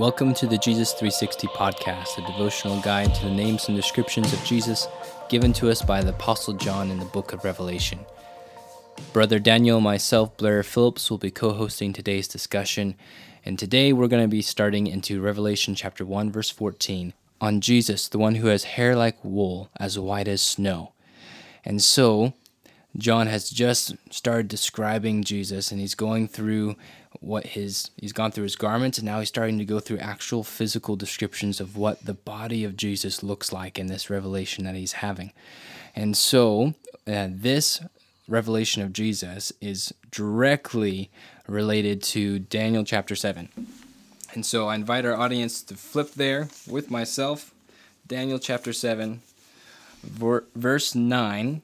Welcome to the Jesus 360 podcast, a devotional guide to the names and descriptions of Jesus given to us by the Apostle John in the book of Revelation. Brother Daniel myself, Blair Phillips, will be co hosting today's discussion, and today we're going to be starting into Revelation chapter 1, verse 14, on Jesus, the one who has hair like wool, as white as snow. And so, John has just started describing Jesus and he's going through what his he's gone through his garments and now he's starting to go through actual physical descriptions of what the body of Jesus looks like in this revelation that he's having. And so uh, this revelation of Jesus is directly related to Daniel chapter 7. And so I invite our audience to flip there with myself Daniel chapter 7 verse 9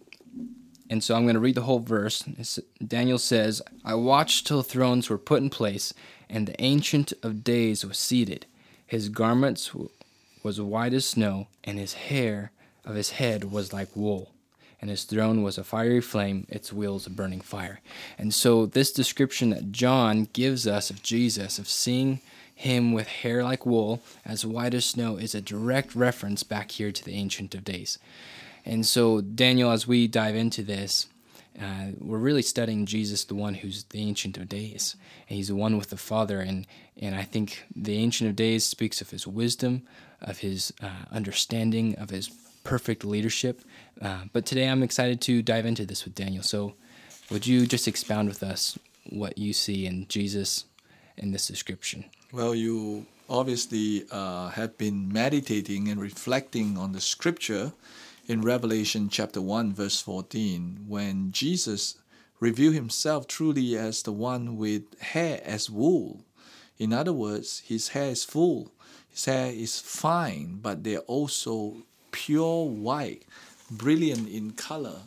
and so I'm going to read the whole verse. Daniel says, I watched till thrones were put in place, and the Ancient of Days was seated. His garments was white as snow, and his hair of his head was like wool. And his throne was a fiery flame, its wheels a burning fire. And so, this description that John gives us of Jesus, of seeing him with hair like wool, as white as snow, is a direct reference back here to the Ancient of Days. And so, Daniel, as we dive into this, uh, we're really studying Jesus, the one who's the Ancient of Days. And he's the one with the Father. And, and I think the Ancient of Days speaks of his wisdom, of his uh, understanding, of his perfect leadership. Uh, but today I'm excited to dive into this with Daniel. So, would you just expound with us what you see in Jesus in this description? Well, you obviously uh, have been meditating and reflecting on the scripture in Revelation chapter 1, verse 14, when Jesus revealed himself truly as the one with hair as wool. In other words, his hair is full, his hair is fine, but they're also pure white, brilliant in color.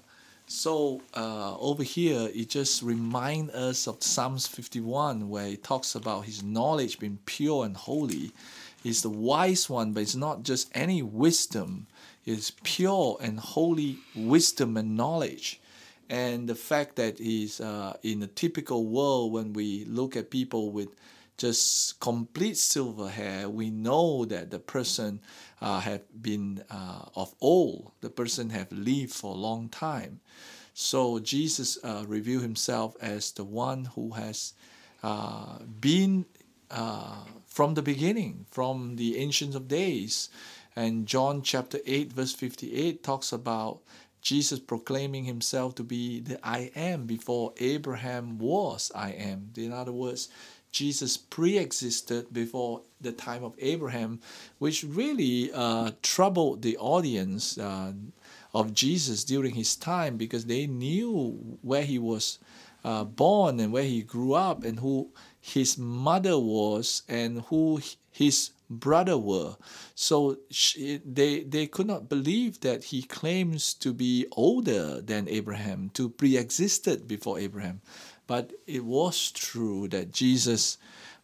So uh, over here, it just reminds us of Psalms 51, where it talks about his knowledge being pure and holy. He's the wise one, but it's not just any wisdom It's pure and holy wisdom and knowledge. And the fact that he's uh, in a typical world, when we look at people with just complete silver hair, we know that the person uh, have been uh, of old. The person have lived for a long time. So Jesus uh, revealed himself as the one who has uh, been uh, from the beginning, from the ancients of days. And John chapter 8, verse 58 talks about Jesus proclaiming himself to be the I am before Abraham was I am. In other words, Jesus pre existed before the time of Abraham, which really uh, troubled the audience uh, of Jesus during his time because they knew where he was uh, born and where he grew up and who his mother was and who his brother were. So she, they, they could not believe that he claims to be older than Abraham, to pre existed before Abraham. But it was true that Jesus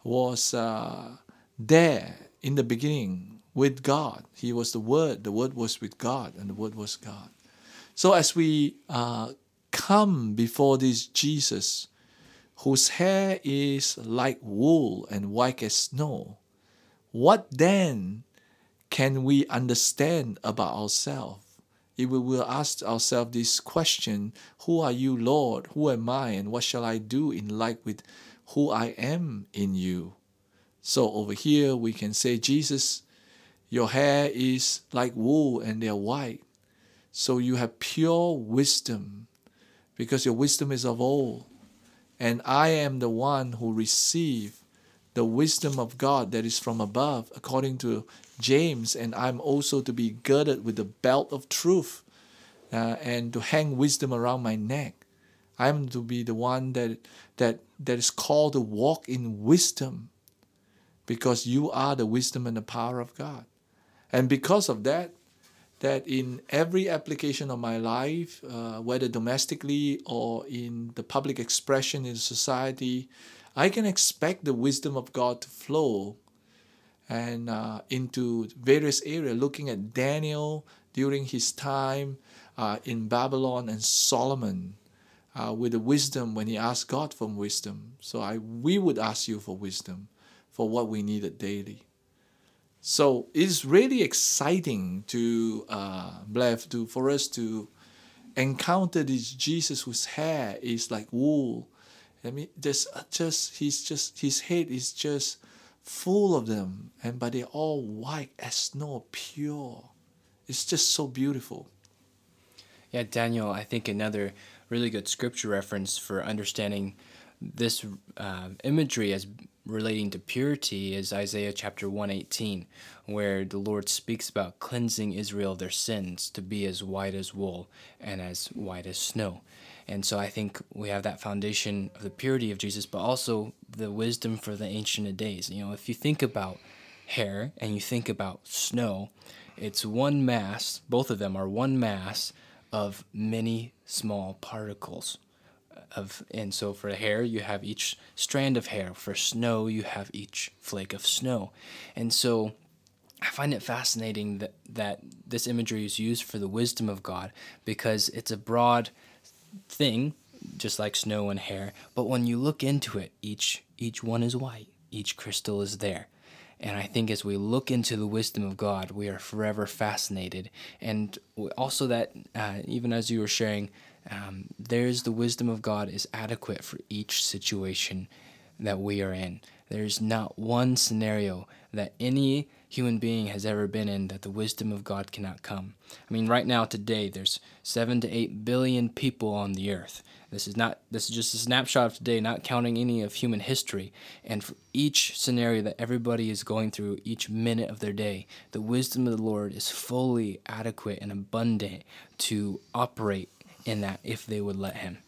was uh, there in the beginning with God. He was the Word, the Word was with God, and the Word was God. So as we uh, come before this Jesus, whose hair is like wool and white as snow, what then can we understand about ourselves? If we will ask ourselves this question Who are you, Lord? Who am I? And what shall I do in light with who I am in you? So over here we can say, Jesus, your hair is like wool and they're white. So you have pure wisdom because your wisdom is of old. And I am the one who receive the wisdom of God that is from above, according to James, and I'm also to be girded with the belt of truth uh, and to hang wisdom around my neck. I'm to be the one that, that, that is called to walk in wisdom because you are the wisdom and the power of God. And because of that, that in every application of my life, uh, whether domestically or in the public expression in society, I can expect the wisdom of God to flow and uh, into various areas. Looking at Daniel during his time uh, in Babylon and Solomon uh, with the wisdom when he asked God for wisdom. So I we would ask you for wisdom for what we needed daily. So it's really exciting to uh, to for us to encounter this Jesus whose hair is like wool. I mean, just just he's just his head is just full of them, and but they're all white as snow, pure. It's just so beautiful. Yeah, Daniel, I think another really good scripture reference for understanding this uh, imagery as relating to purity is Isaiah chapter 118, where the Lord speaks about cleansing Israel of their sins to be as white as wool and as white as snow. And so I think we have that foundation of the purity of Jesus, but also the wisdom for the ancient of days. You know, if you think about hair and you think about snow, it's one mass, both of them are one mass of many small particles. Of, and so for hair you have each strand of hair for snow you have each flake of snow and so I find it fascinating that, that this imagery is used for the wisdom of God because it's a broad thing, just like snow and hair. But when you look into it, each each one is white. Each crystal is there. And I think as we look into the wisdom of God, we are forever fascinated. And also that, uh, even as you were sharing, um, there's the wisdom of God is adequate for each situation that we are in. There's not one scenario that any human being has ever been in that the wisdom of God cannot come. I mean, right now, today, there's seven to eight billion people on the earth. This is not. This is just a snapshot of today, not counting any of human history. And for each scenario that everybody is going through, each minute of their day, the wisdom of the Lord is fully adequate and abundant to operate in that if they would let Him.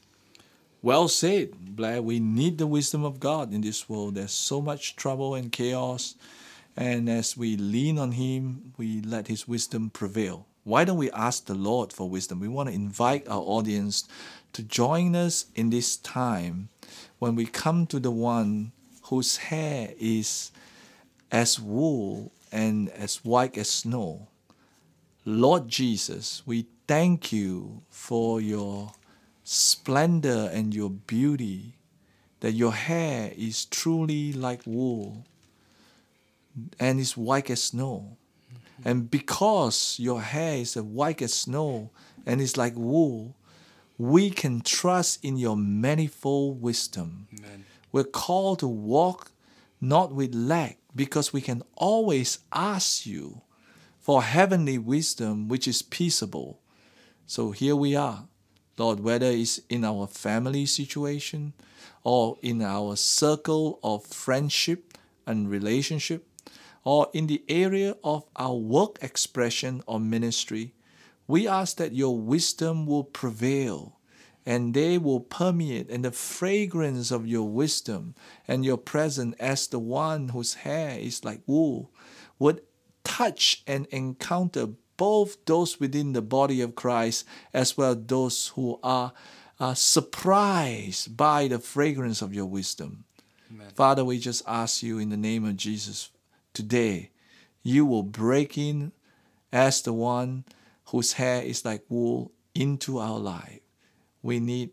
Well said, Blair. We need the wisdom of God in this world. There's so much trouble and chaos. And as we lean on Him, we let His wisdom prevail. Why don't we ask the Lord for wisdom? We want to invite our audience to join us in this time when we come to the one whose hair is as wool and as white as snow. Lord Jesus, we thank you for your splendor and your beauty, that your hair is truly like wool and is white as snow. Mm-hmm. And because your hair is white as snow and is like wool, we can trust in your manifold wisdom. Amen. We're called to walk not with lack because we can always ask you for heavenly wisdom which is peaceable. So here we are. Lord, whether it's in our family situation or in our circle of friendship and relationship, or in the area of our work expression or ministry, we ask that your wisdom will prevail and they will permeate and the fragrance of your wisdom and your presence as the one whose hair is like wool would touch and encounter both those within the body of Christ as well as those who are, are surprised by the fragrance of your wisdom. Amen. Father, we just ask you in the name of Jesus today, you will break in as the one whose hair is like wool into our life. We need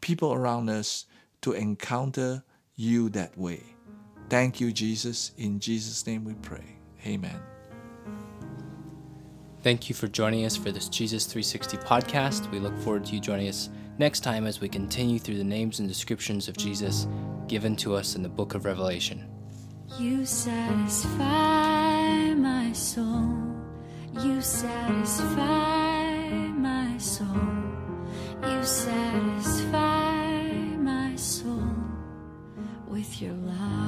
people around us to encounter you that way. Thank you, Jesus. In Jesus' name we pray. Amen. Thank you for joining us for this Jesus 360 podcast. We look forward to you joining us next time as we continue through the names and descriptions of Jesus given to us in the book of Revelation. You satisfy my soul. You satisfy my soul. You satisfy my soul with your love.